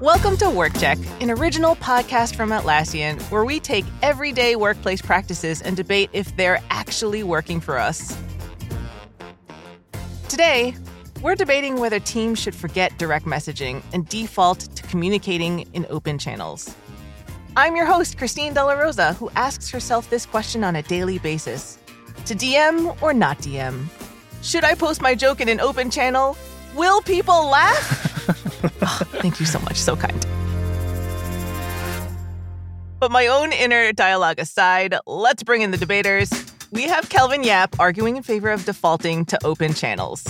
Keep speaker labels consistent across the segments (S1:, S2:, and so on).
S1: Welcome to Work Check, an original podcast from Atlassian where we take everyday workplace practices and debate if they're actually working for us. Today, we're debating whether teams should forget direct messaging and default to communicating in open channels. I'm your host, Christine De La Rosa, who asks herself this question on a daily basis To DM or not DM? Should I post my joke in an open channel? Will people laugh? oh, thank you so much. So kind. But my own inner dialogue aside, let's bring in the debaters. We have Kelvin Yap arguing in favor of defaulting to open channels.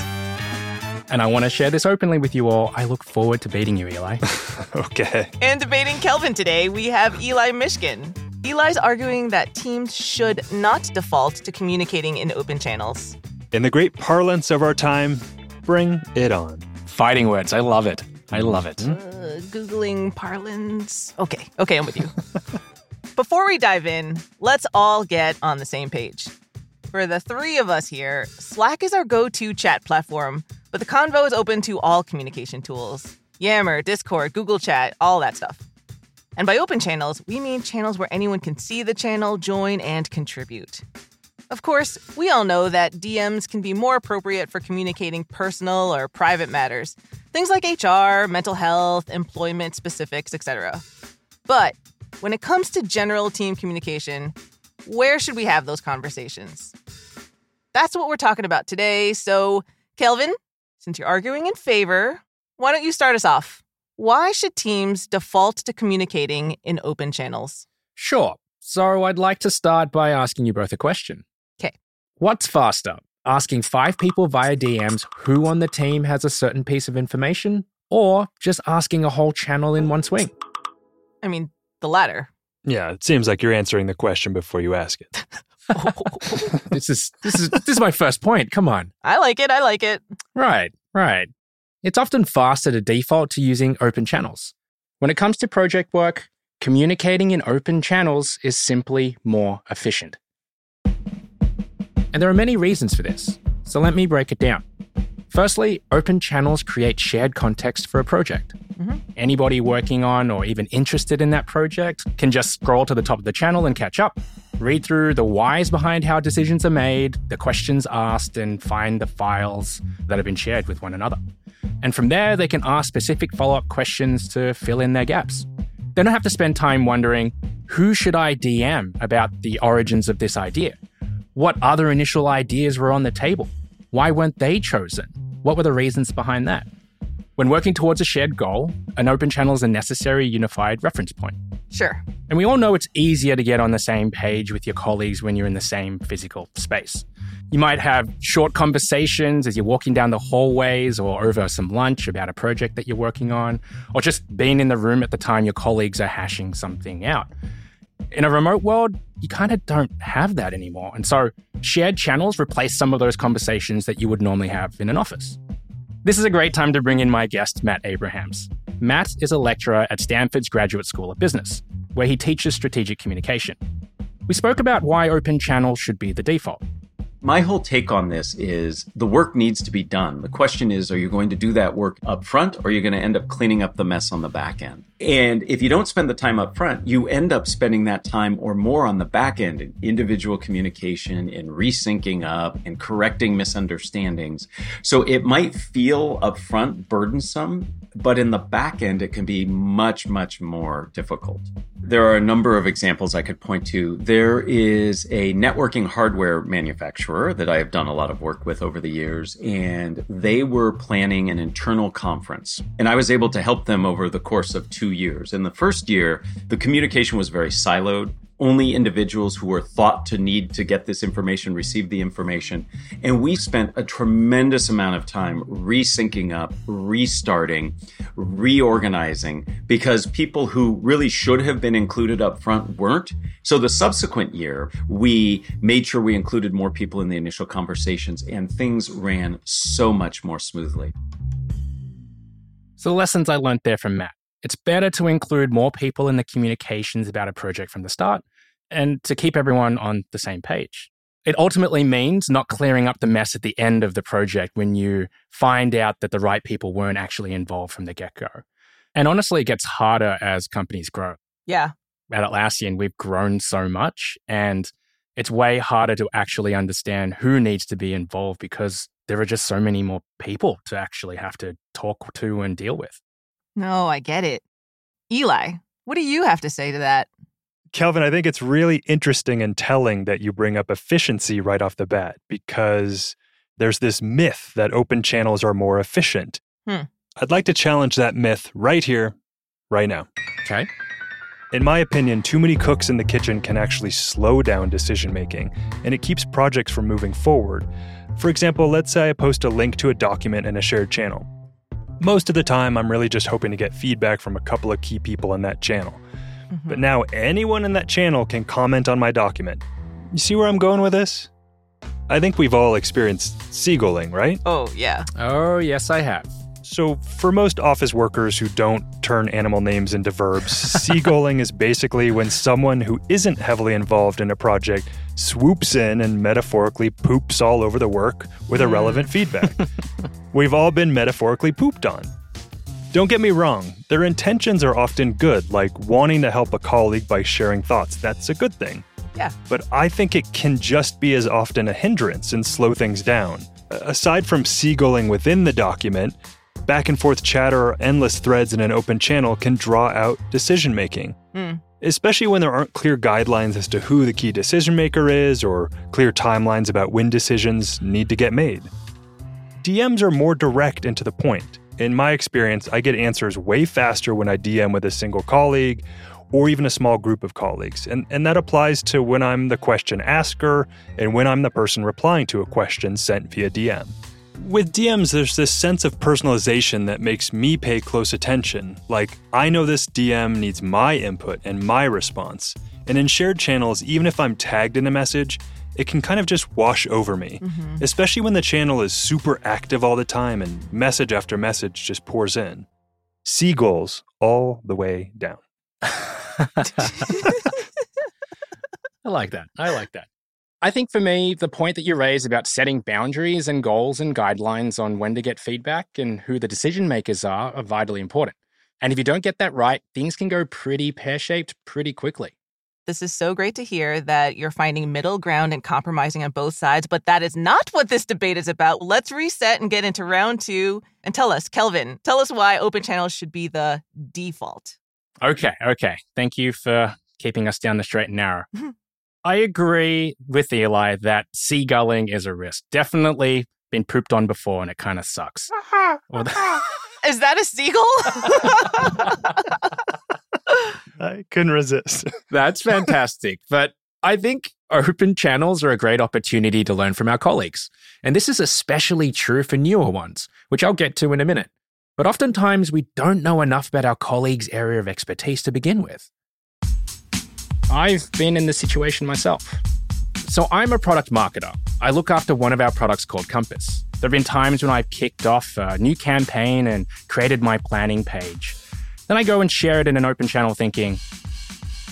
S2: And I want to share this openly with you all. I look forward to beating you, Eli.
S3: okay.
S1: And debating Kelvin today, we have Eli Mishkin. Eli's arguing that teams should not default to communicating in open channels.
S3: In the great parlance of our time, bring it on.
S2: Fighting words. I love it. I love it.
S1: Uh, Googling parlance. Okay, okay, I'm with you. Before we dive in, let's all get on the same page. For the three of us here, Slack is our go to chat platform, but the Convo is open to all communication tools Yammer, Discord, Google Chat, all that stuff. And by open channels, we mean channels where anyone can see the channel, join, and contribute. Of course, we all know that DMs can be more appropriate for communicating personal or private matters, things like HR, mental health, employment specifics, etc. But when it comes to general team communication, where should we have those conversations? That's what we're talking about today. So, Kelvin, since you're arguing in favor, why don't you start us off? Why should teams default to communicating in open channels?
S2: Sure. So I'd like to start by asking you both a question. What's faster, asking five people via DMs who on the team has a certain piece of information, or just asking a whole channel in one swing?
S1: I mean, the latter.
S3: Yeah, it seems like you're answering the question before you ask it.
S2: this is this is this is my first point. Come on.
S1: I like it. I like it.
S2: Right, right. It's often faster to default to using open channels. When it comes to project work, communicating in open channels is simply more efficient. And there are many reasons for this, so let me break it down. Firstly, open channels create shared context for a project. Mm-hmm. Anybody working on or even interested in that project can just scroll to the top of the channel and catch up, read through the whys behind how decisions are made, the questions asked, and find the files that have been shared with one another. And from there, they can ask specific follow up questions to fill in their gaps. They don't have to spend time wondering who should I DM about the origins of this idea? What other initial ideas were on the table? Why weren't they chosen? What were the reasons behind that? When working towards a shared goal, an open channel is a necessary unified reference point.
S1: Sure.
S2: And we all know it's easier to get on the same page with your colleagues when you're in the same physical space. You might have short conversations as you're walking down the hallways or over some lunch about a project that you're working on, or just being in the room at the time your colleagues are hashing something out. In a remote world, you kind of don't have that anymore. And so shared channels replace some of those conversations that you would normally have in an office. This is a great time to bring in my guest, Matt Abrahams. Matt is a lecturer at Stanford's Graduate School of Business, where he teaches strategic communication. We spoke about why open channels should be the default.
S4: My whole take on this is the work needs to be done. The question is, are you going to do that work up front or are you going to end up cleaning up the mess on the back end? And if you don't spend the time up front, you end up spending that time or more on the back end in individual communication and resyncing up and correcting misunderstandings. So it might feel upfront burdensome, but in the back end, it can be much, much more difficult. There are a number of examples I could point to. There is a networking hardware manufacturer that I have done a lot of work with over the years, and they were planning an internal conference. And I was able to help them over the course of two years. In the first year, the communication was very siloed only individuals who were thought to need to get this information received the information. And we spent a tremendous amount of time resyncing up, restarting, reorganizing because people who really should have been included up front weren't. So the subsequent year, we made sure we included more people in the initial conversations and things ran so much more smoothly.
S2: So the lessons I learned there from Matt. It's better to include more people in the communications about a project from the start and to keep everyone on the same page. It ultimately means not clearing up the mess at the end of the project when you find out that the right people weren't actually involved from the get go. And honestly, it gets harder as companies grow.
S1: Yeah.
S2: At Atlassian, we've grown so much and it's way harder to actually understand who needs to be involved because there are just so many more people to actually have to talk to and deal with.
S1: No, I get it. Eli, what do you have to say to that?
S3: Kelvin, I think it's really interesting and telling that you bring up efficiency right off the bat because there's this myth that open channels are more efficient.
S1: Hmm.
S3: I'd like to challenge that myth right here, right now.
S2: Okay.
S3: In my opinion, too many cooks in the kitchen can actually slow down decision making, and it keeps projects from moving forward. For example, let's say I post a link to a document in a shared channel. Most of the time, I'm really just hoping to get feedback from a couple of key people in that channel. Mm-hmm. But now anyone in that channel can comment on my document. You see where I'm going with this? I think we've all experienced seagulling, right?
S1: Oh, yeah.
S2: Oh, yes, I have.
S3: So, for most office workers who don't turn animal names into verbs, seagulling is basically when someone who isn't heavily involved in a project swoops in and metaphorically poops all over the work with irrelevant mm. feedback. We've all been metaphorically pooped on. Don't get me wrong, their intentions are often good, like wanting to help a colleague by sharing thoughts. That's a good thing.
S1: Yeah.
S3: But I think it can just be as often a hindrance and slow things down. Aside from seagulling within the document, back and forth chatter or endless threads in an open channel can draw out decision making. Mm. Especially when there aren't clear guidelines as to who the key decision maker is or clear timelines about when decisions need to get made. DMs are more direct and to the point. In my experience, I get answers way faster when I DM with a single colleague or even a small group of colleagues. And, and that applies to when I'm the question asker and when I'm the person replying to a question sent via DM. With DMs, there's this sense of personalization that makes me pay close attention. Like, I know this DM needs my input and my response. And in shared channels, even if I'm tagged in a message, it can kind of just wash over me, mm-hmm. especially when the channel is super active all the time and message after message just pours in. Seagulls all the way down.
S2: I like that. I like that. I think for me, the point that you raise about setting boundaries and goals and guidelines on when to get feedback and who the decision makers are are vitally important. And if you don't get that right, things can go pretty pear shaped pretty quickly.
S1: This is so great to hear that you're finding middle ground and compromising on both sides, but that is not what this debate is about. Let's reset and get into round two. And tell us, Kelvin, tell us why open channels should be the default.
S2: Okay, okay. Thank you for keeping us down the straight and narrow. Hmm. I agree with Eli that seagulling is a risk. Definitely been pooped on before and it kind of sucks.
S1: is that a seagull?
S3: I couldn't resist.
S2: That's fantastic. But I think open channels are a great opportunity to learn from our colleagues. And this is especially true for newer ones, which I'll get to in a minute. But oftentimes we don't know enough about our colleagues' area of expertise to begin with. I've been in this situation myself. So I'm a product marketer. I look after one of our products called Compass. There have been times when I've kicked off a new campaign and created my planning page. Then I go and share it in an open channel thinking,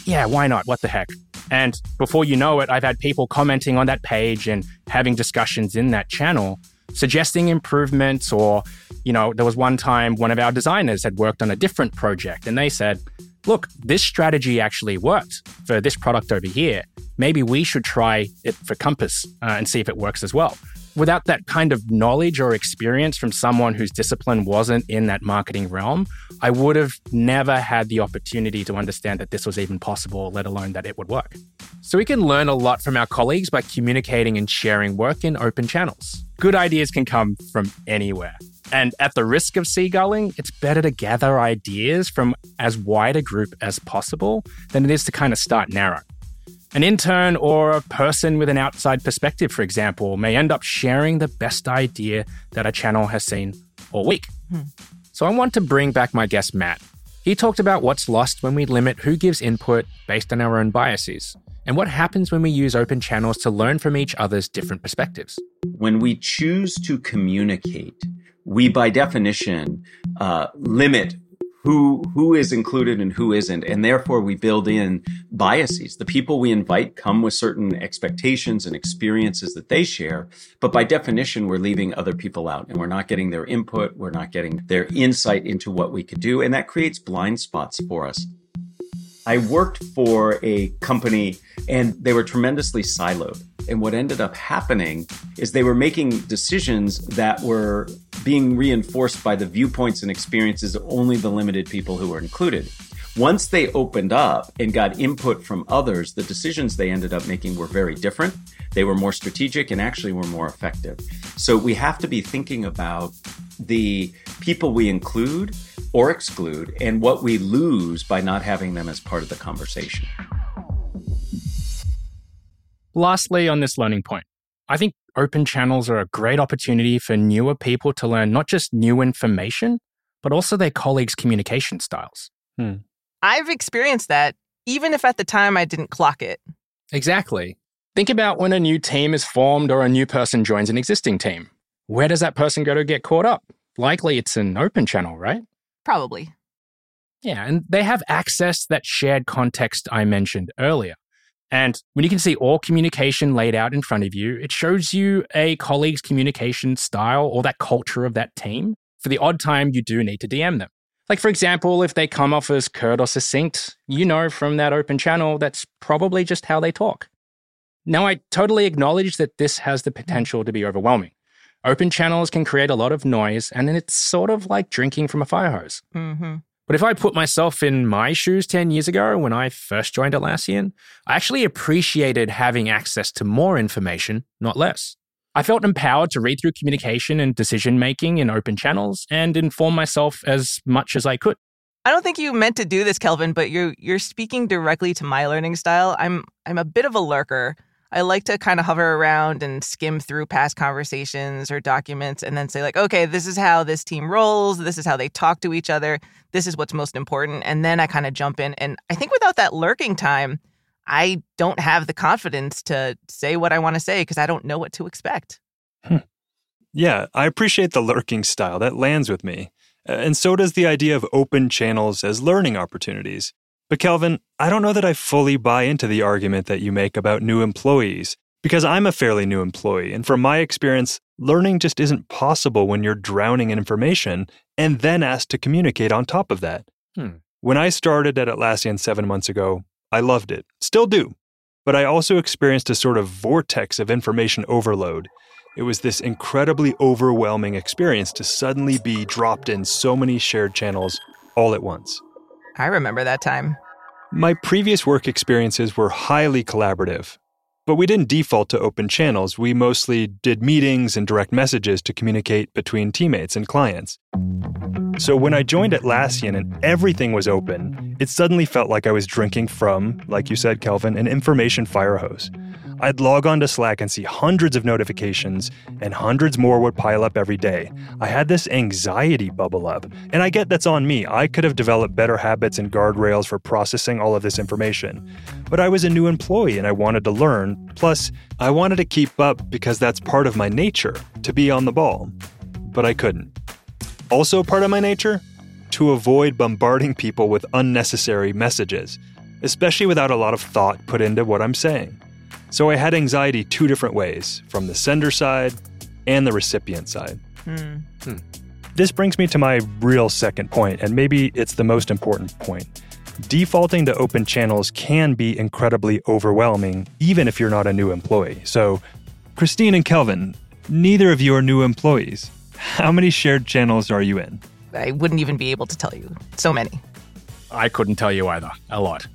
S2: yeah, why not? What the heck? And before you know it, I've had people commenting on that page and having discussions in that channel suggesting improvements or you know there was one time one of our designers had worked on a different project and they said look this strategy actually worked for this product over here maybe we should try it for compass uh, and see if it works as well without that kind of knowledge or experience from someone whose discipline wasn't in that marketing realm, I would have never had the opportunity to understand that this was even possible, let alone that it would work. So we can learn a lot from our colleagues by communicating and sharing work in open channels. Good ideas can come from anywhere. And at the risk of seagulling, it's better to gather ideas from as wide a group as possible than it is to kind of start narrow. An intern or a person with an outside perspective, for example, may end up sharing the best idea that a channel has seen all week. Hmm. So I want to bring back my guest, Matt. He talked about what's lost when we limit who gives input based on our own biases and what happens when we use open channels to learn from each other's different perspectives.
S4: When we choose to communicate, we by definition uh, limit who who is included and who isn't and therefore we build in biases. The people we invite come with certain expectations and experiences that they share. But by definition, we're leaving other people out and we're not getting their input. We're not getting their insight into what we could do. And that creates blind spots for us. I worked for a company and they were tremendously siloed. And what ended up happening is they were making decisions that were being reinforced by the viewpoints and experiences of only the limited people who were included. Once they opened up and got input from others, the decisions they ended up making were very different. They were more strategic and actually were more effective. So we have to be thinking about the people we include or exclude and what we lose by not having them as part of the conversation.
S2: Lastly, on this learning point, I think open channels are a great opportunity for newer people to learn not just new information, but also their colleagues' communication styles.
S1: Hmm. I've experienced that, even if at the time I didn't clock it.
S2: Exactly. Think about when a new team is formed or a new person joins an existing team. Where does that person go to get caught up? Likely it's an open channel, right?
S1: Probably.
S2: Yeah, and they have access that shared context I mentioned earlier. And when you can see all communication laid out in front of you, it shows you a colleague's communication style or that culture of that team for the odd time you do need to DM them. Like, for example, if they come off as curt or succinct, you know from that open channel that's probably just how they talk. Now, I totally acknowledge that this has the potential to be overwhelming. Open channels can create a lot of noise, and it's sort of like drinking from a fire hose. Mm-hmm. But if I put myself in my shoes 10 years ago when I first joined Atlassian, I actually appreciated having access to more information, not less. I felt empowered to read through communication and decision making in open channels and inform myself as much as I could.
S1: I don't think you meant to do this, Kelvin, but you're you're speaking directly to my learning style. I'm I'm a bit of a lurker. I like to kind of hover around and skim through past conversations or documents and then say, like, okay, this is how this team rolls. This is how they talk to each other. This is what's most important. And then I kind of jump in. And I think without that lurking time, I don't have the confidence to say what I want to say because I don't know what to expect.
S3: Hmm. Yeah, I appreciate the lurking style. That lands with me. And so does the idea of open channels as learning opportunities. But Kelvin, I don't know that I fully buy into the argument that you make about new employees, because I'm a fairly new employee, and from my experience, learning just isn't possible when you're drowning in information and then asked to communicate on top of that. Hmm. When I started at Atlassian seven months ago, I loved it, still do. But I also experienced a sort of vortex of information overload. It was this incredibly overwhelming experience to suddenly be dropped in so many shared channels all at once.
S1: I remember that time.
S3: My previous work experiences were highly collaborative, but we didn't default to open channels. We mostly did meetings and direct messages to communicate between teammates and clients. So when I joined Atlassian and everything was open, it suddenly felt like I was drinking from, like you said, Kelvin, an information fire hose. I'd log on to Slack and see hundreds of notifications, and hundreds more would pile up every day. I had this anxiety bubble up, and I get that's on me. I could have developed better habits and guardrails for processing all of this information. But I was a new employee and I wanted to learn. Plus, I wanted to keep up because that's part of my nature, to be on the ball. But I couldn't. Also, part of my nature? To avoid bombarding people with unnecessary messages, especially without a lot of thought put into what I'm saying. So I had anxiety two different ways from the sender side and the recipient side. Mm. Hmm. This brings me to my real second point, and maybe it's the most important point. Defaulting to open channels can be incredibly overwhelming, even if you're not a new employee. So, Christine and Kelvin, neither of you are new employees. How many shared channels are you in?
S1: I wouldn't even be able to tell you. So many.
S2: I couldn't tell you either. A lot.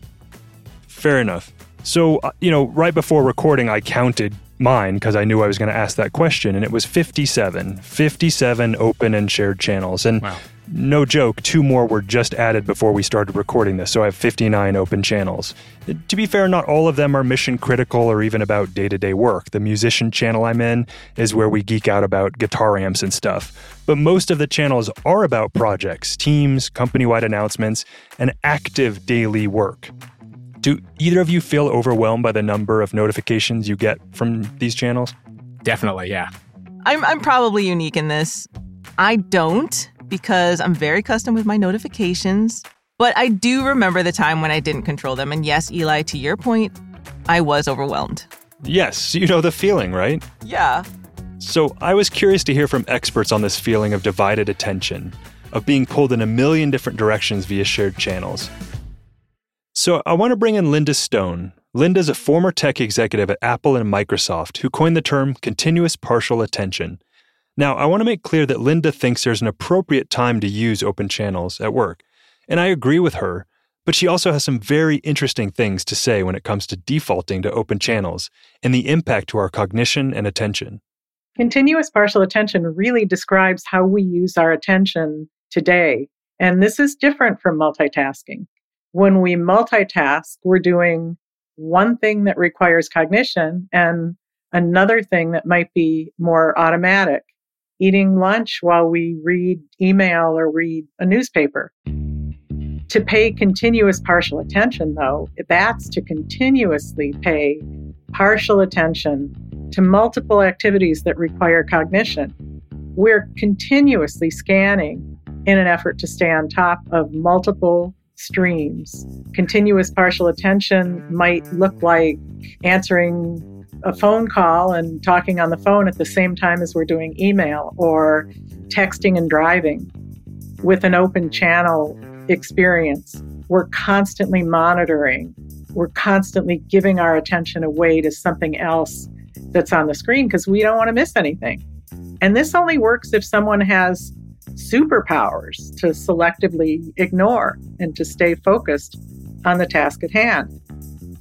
S3: Fair enough. So, uh, you know, right before recording, I counted mine because I knew I was going to ask that question, and it was 57. 57 open and shared channels. And wow. no joke, two more were just added before we started recording this, so I have 59 open channels. To be fair, not all of them are mission critical or even about day to day work. The musician channel I'm in is where we geek out about guitar amps and stuff. But most of the channels are about projects, teams, company wide announcements, and active daily work. Do either of you feel overwhelmed by the number of notifications you get from these channels?
S2: Definitely, yeah.
S1: I'm, I'm probably unique in this. I don't because I'm very custom with my notifications, But I do remember the time when I didn't control them. And yes, Eli, to your point, I was overwhelmed.
S3: Yes, you know the feeling, right?
S1: Yeah.
S3: So I was curious to hear from experts on this feeling of divided attention, of being pulled in a million different directions via shared channels. So I want to bring in Linda Stone. Linda's a former tech executive at Apple and Microsoft who coined the term continuous partial attention. Now, I want to make clear that Linda thinks there's an appropriate time to use open channels at work. And I agree with her, but she also has some very interesting things to say when it comes to defaulting to open channels and the impact to our cognition and attention.
S5: Continuous partial attention really describes how we use our attention today. And this is different from multitasking. When we multitask, we're doing one thing that requires cognition and another thing that might be more automatic. Eating lunch while we read email or read a newspaper. To pay continuous partial attention, though, that's to continuously pay partial attention to multiple activities that require cognition. We're continuously scanning in an effort to stay on top of multiple streams. Continuous partial attention might look like answering a phone call and talking on the phone at the same time as we're doing email or texting and driving. With an open channel experience. We're constantly monitoring, we're constantly giving our attention away to something else that's on the screen because we don't want to miss anything. And this only works if someone has superpowers to selectively ignore and to stay focused on the task at hand.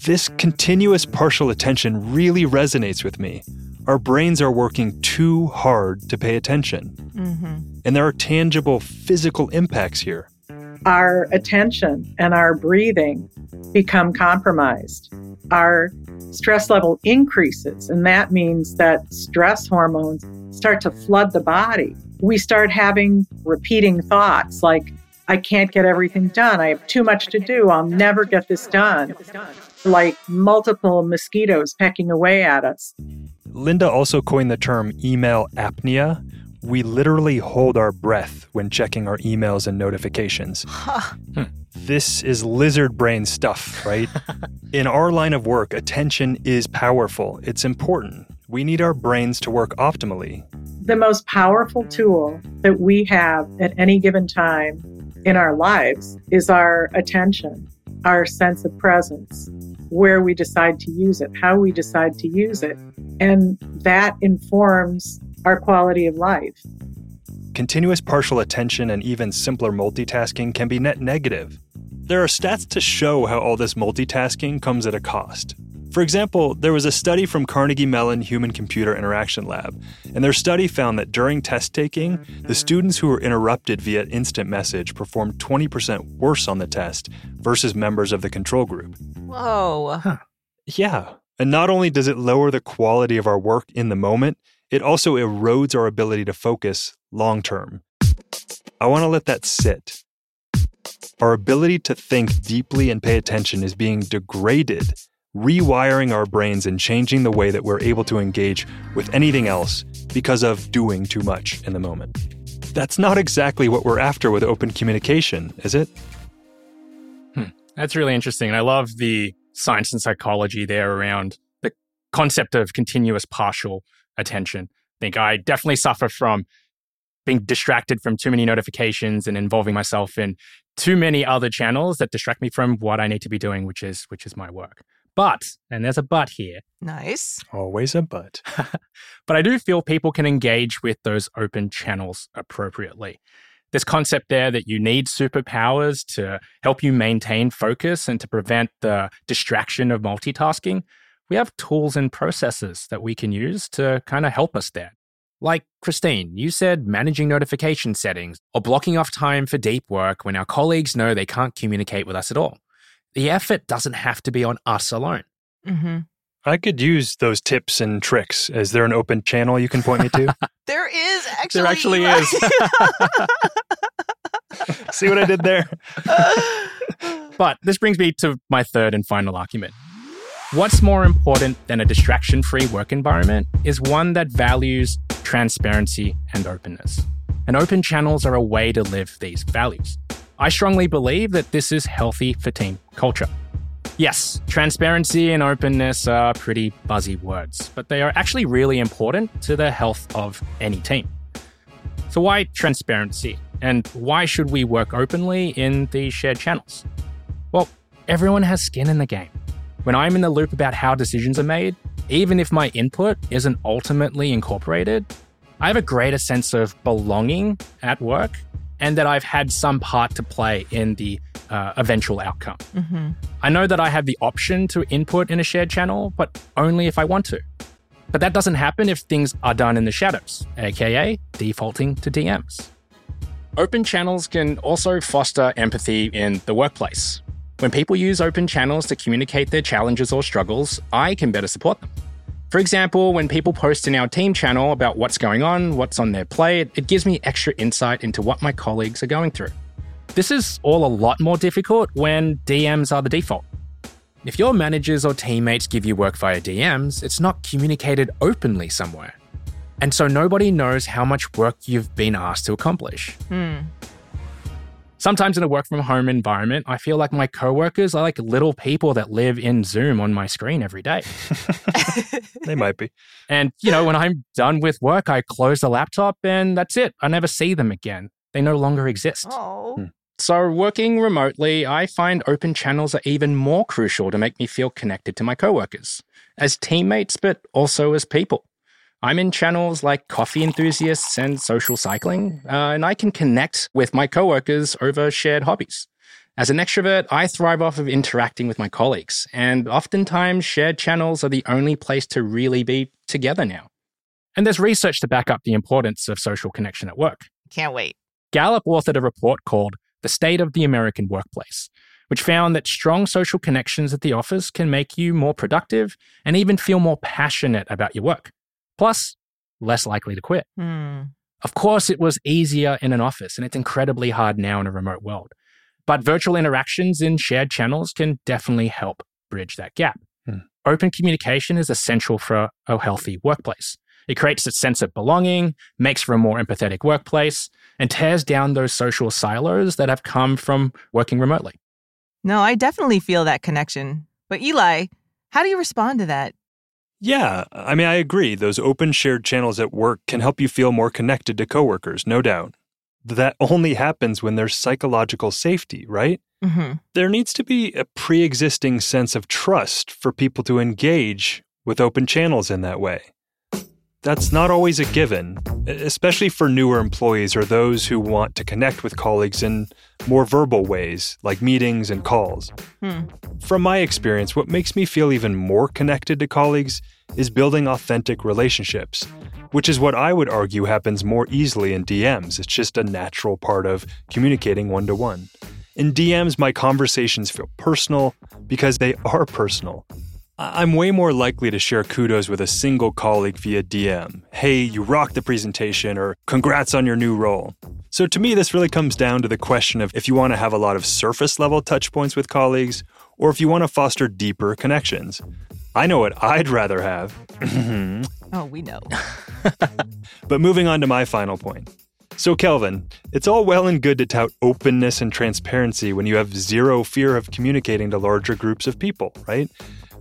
S3: This continuous partial attention really resonates with me. Our brains are working too hard to pay attention. Mm-hmm. And there are tangible physical impacts here
S5: our attention and our breathing become compromised. Our stress level increases, and that means that stress hormones start to flood the body. We start having repeating thoughts like, I can't get everything done. I have too much to do. I'll never get this done. Like multiple mosquitoes pecking away at us.
S3: Linda also coined the term email apnea, we literally hold our breath when checking our emails and notifications. Huh. Hmm. This is lizard brain stuff, right? In our line of work, attention is powerful. It's important. We need our brains to work optimally.
S5: The most powerful tool that we have at any given time in our lives is our attention, our sense of presence, where we decide to use it, how we decide to use it. And that informs our quality of life.
S3: Continuous partial attention and even simpler multitasking can be net negative. There are stats to show how all this multitasking comes at a cost. For example, there was a study from Carnegie Mellon Human Computer Interaction Lab, and their study found that during test taking, the students who were interrupted via instant message performed 20% worse on the test versus members of the control group.
S1: Whoa. Huh.
S3: Yeah. And not only does it lower the quality of our work in the moment, it also erodes our ability to focus long term. I want to let that sit. Our ability to think deeply and pay attention is being degraded, rewiring our brains and changing the way that we're able to engage with anything else because of doing too much in the moment. That's not exactly what we're after with open communication, is it?
S2: Hmm. That's really interesting. I love the science and psychology there around concept of continuous partial attention. I think I definitely suffer from being distracted from too many notifications and involving myself in too many other channels that distract me from what I need to be doing, which is which is my work. But, and there's a but here.
S1: Nice.
S3: Always a but.
S2: but I do feel people can engage with those open channels appropriately. This concept there that you need superpowers to help you maintain focus and to prevent the distraction of multitasking we have tools and processes that we can use to kind of help us there. Like Christine, you said managing notification settings or blocking off time for deep work when our colleagues know they can't communicate with us at all. The effort doesn't have to be on us alone.
S3: Mm-hmm. I could use those tips and tricks. Is there an open channel you can point me to?
S1: there is actually.
S2: There actually is.
S3: See what I did there?
S2: but this brings me to my third and final argument. What's more important than a distraction free work environment is one that values transparency and openness. And open channels are a way to live these values. I strongly believe that this is healthy for team culture. Yes, transparency and openness are pretty buzzy words, but they are actually really important to the health of any team. So, why transparency? And why should we work openly in these shared channels? Well, everyone has skin in the game. When I'm in the loop about how decisions are made, even if my input isn't ultimately incorporated, I have a greater sense of belonging at work and that I've had some part to play in the uh, eventual outcome. Mm-hmm. I know that I have the option to input in a shared channel, but only if I want to. But that doesn't happen if things are done in the shadows, aka defaulting to DMs. Open channels can also foster empathy in the workplace. When people use open channels to communicate their challenges or struggles, I can better support them. For example, when people post in our team channel about what's going on, what's on their plate, it gives me extra insight into what my colleagues are going through. This is all a lot more difficult when DMs are the default. If your managers or teammates give you work via DMs, it's not communicated openly somewhere. And so nobody knows how much work you've been asked to accomplish. Hmm. Sometimes in a work from home environment, I feel like my coworkers are like little people that live in Zoom on my screen every day.
S3: they might be.
S2: And, you know, when I'm done with work, I close the laptop and that's it. I never see them again. They no longer exist.
S1: Hmm.
S2: So, working remotely, I find open channels are even more crucial to make me feel connected to my coworkers as teammates, but also as people. I'm in channels like coffee enthusiasts and social cycling, uh, and I can connect with my coworkers over shared hobbies. As an extrovert, I thrive off of interacting with my colleagues, and oftentimes shared channels are the only place to really be together now. And there's research to back up the importance of social connection at work.
S1: Can't wait.
S2: Gallup authored a report called The State of the American Workplace, which found that strong social connections at the office can make you more productive and even feel more passionate about your work. Plus, less likely to quit. Mm. Of course, it was easier in an office, and it's incredibly hard now in a remote world. But virtual interactions in shared channels can definitely help bridge that gap. Mm. Open communication is essential for a healthy workplace. It creates a sense of belonging, makes for a more empathetic workplace, and tears down those social silos that have come from working remotely.
S1: No, I definitely feel that connection. But Eli, how do you respond to that?
S3: Yeah, I mean, I agree. Those open shared channels at work can help you feel more connected to coworkers, no doubt. That only happens when there's psychological safety, right? Mm-hmm. There needs to be a pre existing sense of trust for people to engage with open channels in that way. That's not always a given, especially for newer employees or those who want to connect with colleagues in more verbal ways, like meetings and calls. Hmm. From my experience, what makes me feel even more connected to colleagues is building authentic relationships, which is what I would argue happens more easily in DMs. It's just a natural part of communicating one to one. In DMs, my conversations feel personal because they are personal. I'm way more likely to share kudos with a single colleague via DM. Hey, you rocked the presentation, or congrats on your new role. So to me, this really comes down to the question of if you want to have a lot of surface level touch points with colleagues, or if you want to foster deeper connections. I know what I'd rather have.
S1: oh, we know.
S3: but moving on to my final point. So, Kelvin, it's all well and good to tout openness and transparency when you have zero fear of communicating to larger groups of people, right?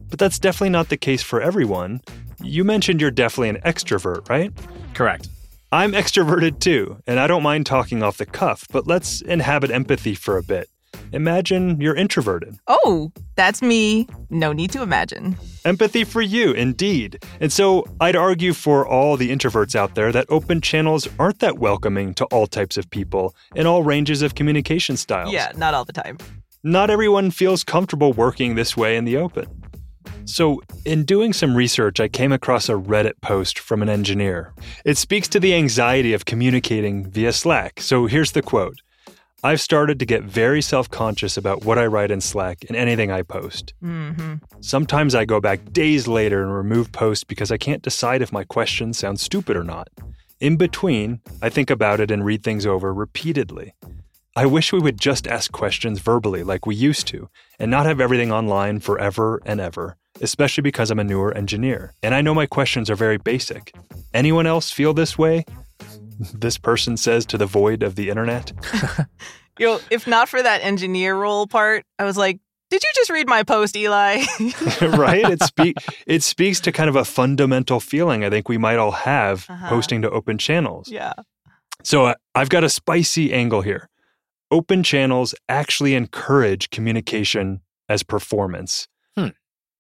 S3: But that's definitely not the case for everyone. You mentioned you're definitely an extrovert, right?
S2: Correct.
S3: I'm extroverted too, and I don't mind talking off the cuff, but let's inhabit empathy for a bit. Imagine you're introverted.
S1: Oh, that's me. No need to imagine.
S3: Empathy for you, indeed. And so I'd argue for all the introverts out there that open channels aren't that welcoming to all types of people in all ranges of communication styles.
S1: Yeah, not all the time.
S3: Not everyone feels comfortable working this way in the open. So, in doing some research, I came across a Reddit post from an engineer. It speaks to the anxiety of communicating via Slack. So, here's the quote I've started to get very self conscious about what I write in Slack and anything I post. Mm-hmm. Sometimes I go back days later and remove posts because I can't decide if my questions sound stupid or not. In between, I think about it and read things over repeatedly. I wish we would just ask questions verbally like we used to and not have everything online forever and ever especially because I'm a newer engineer. And I know my questions are very basic. Anyone else feel this way? This person says to the void of the internet.
S1: Yo, if not for that engineer role part, I was like, did you just read my post, Eli?
S3: right? It speak it speaks to kind of a fundamental feeling I think we might all have
S1: Uh-huh.
S3: posting to open channels.
S1: yeah.
S3: So uh, I've got a spicy angle here. Open channels actually encourage communication as performance.
S2: Hmm.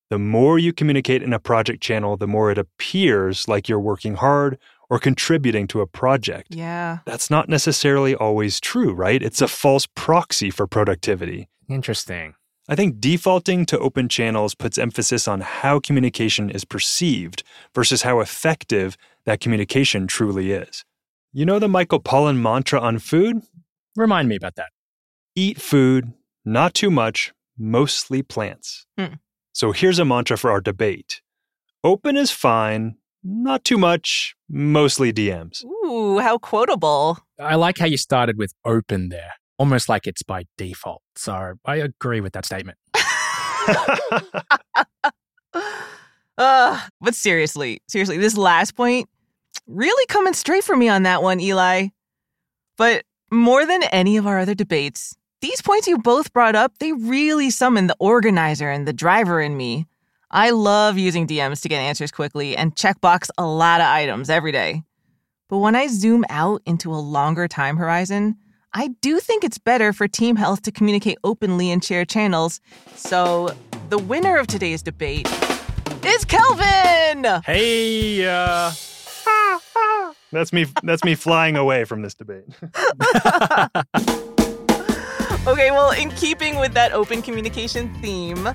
S3: The more you communicate in a project channel, the more it appears like you're working hard or contributing to a project.
S1: Yeah.
S3: That's not necessarily always true, right? It's a false proxy for productivity.
S2: Interesting.
S3: I think defaulting to open channels puts emphasis on how communication is perceived versus how effective that communication truly is. You know the Michael Pollan mantra on food?
S2: Remind me about that.
S3: Eat food, not too much, mostly plants.
S1: Hmm.
S3: So here's a mantra for our debate Open is fine, not too much, mostly DMs.
S1: Ooh, how quotable.
S2: I like how you started with open there, almost like it's by default. So I agree with that statement.
S1: uh, but seriously, seriously, this last point really coming straight for me on that one, Eli. But more than any of our other debates, these points you both brought up, they really summon the organizer and the driver in me. I love using DMs to get answers quickly and checkbox a lot of items every day. But when I zoom out into a longer time horizon, I do think it's better for team health to communicate openly and share channels. So, the winner of today's debate is Kelvin!
S2: Hey, uh,
S3: that's me that's me flying away from this debate.
S1: Okay, well, in keeping with that open communication theme,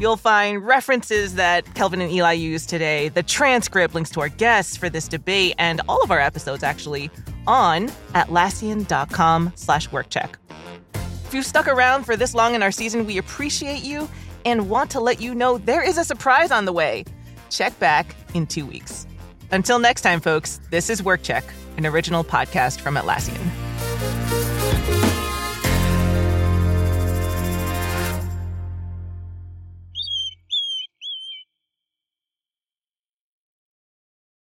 S1: you'll find references that Kelvin and Eli used today, the transcript, links to our guests for this debate, and all of our episodes actually on atlassian.com slash workcheck. If you've stuck around for this long in our season, we appreciate you and want to let you know there is a surprise on the way. Check back in two weeks. Until next time, folks, this is Work Check, an original podcast from Atlassian.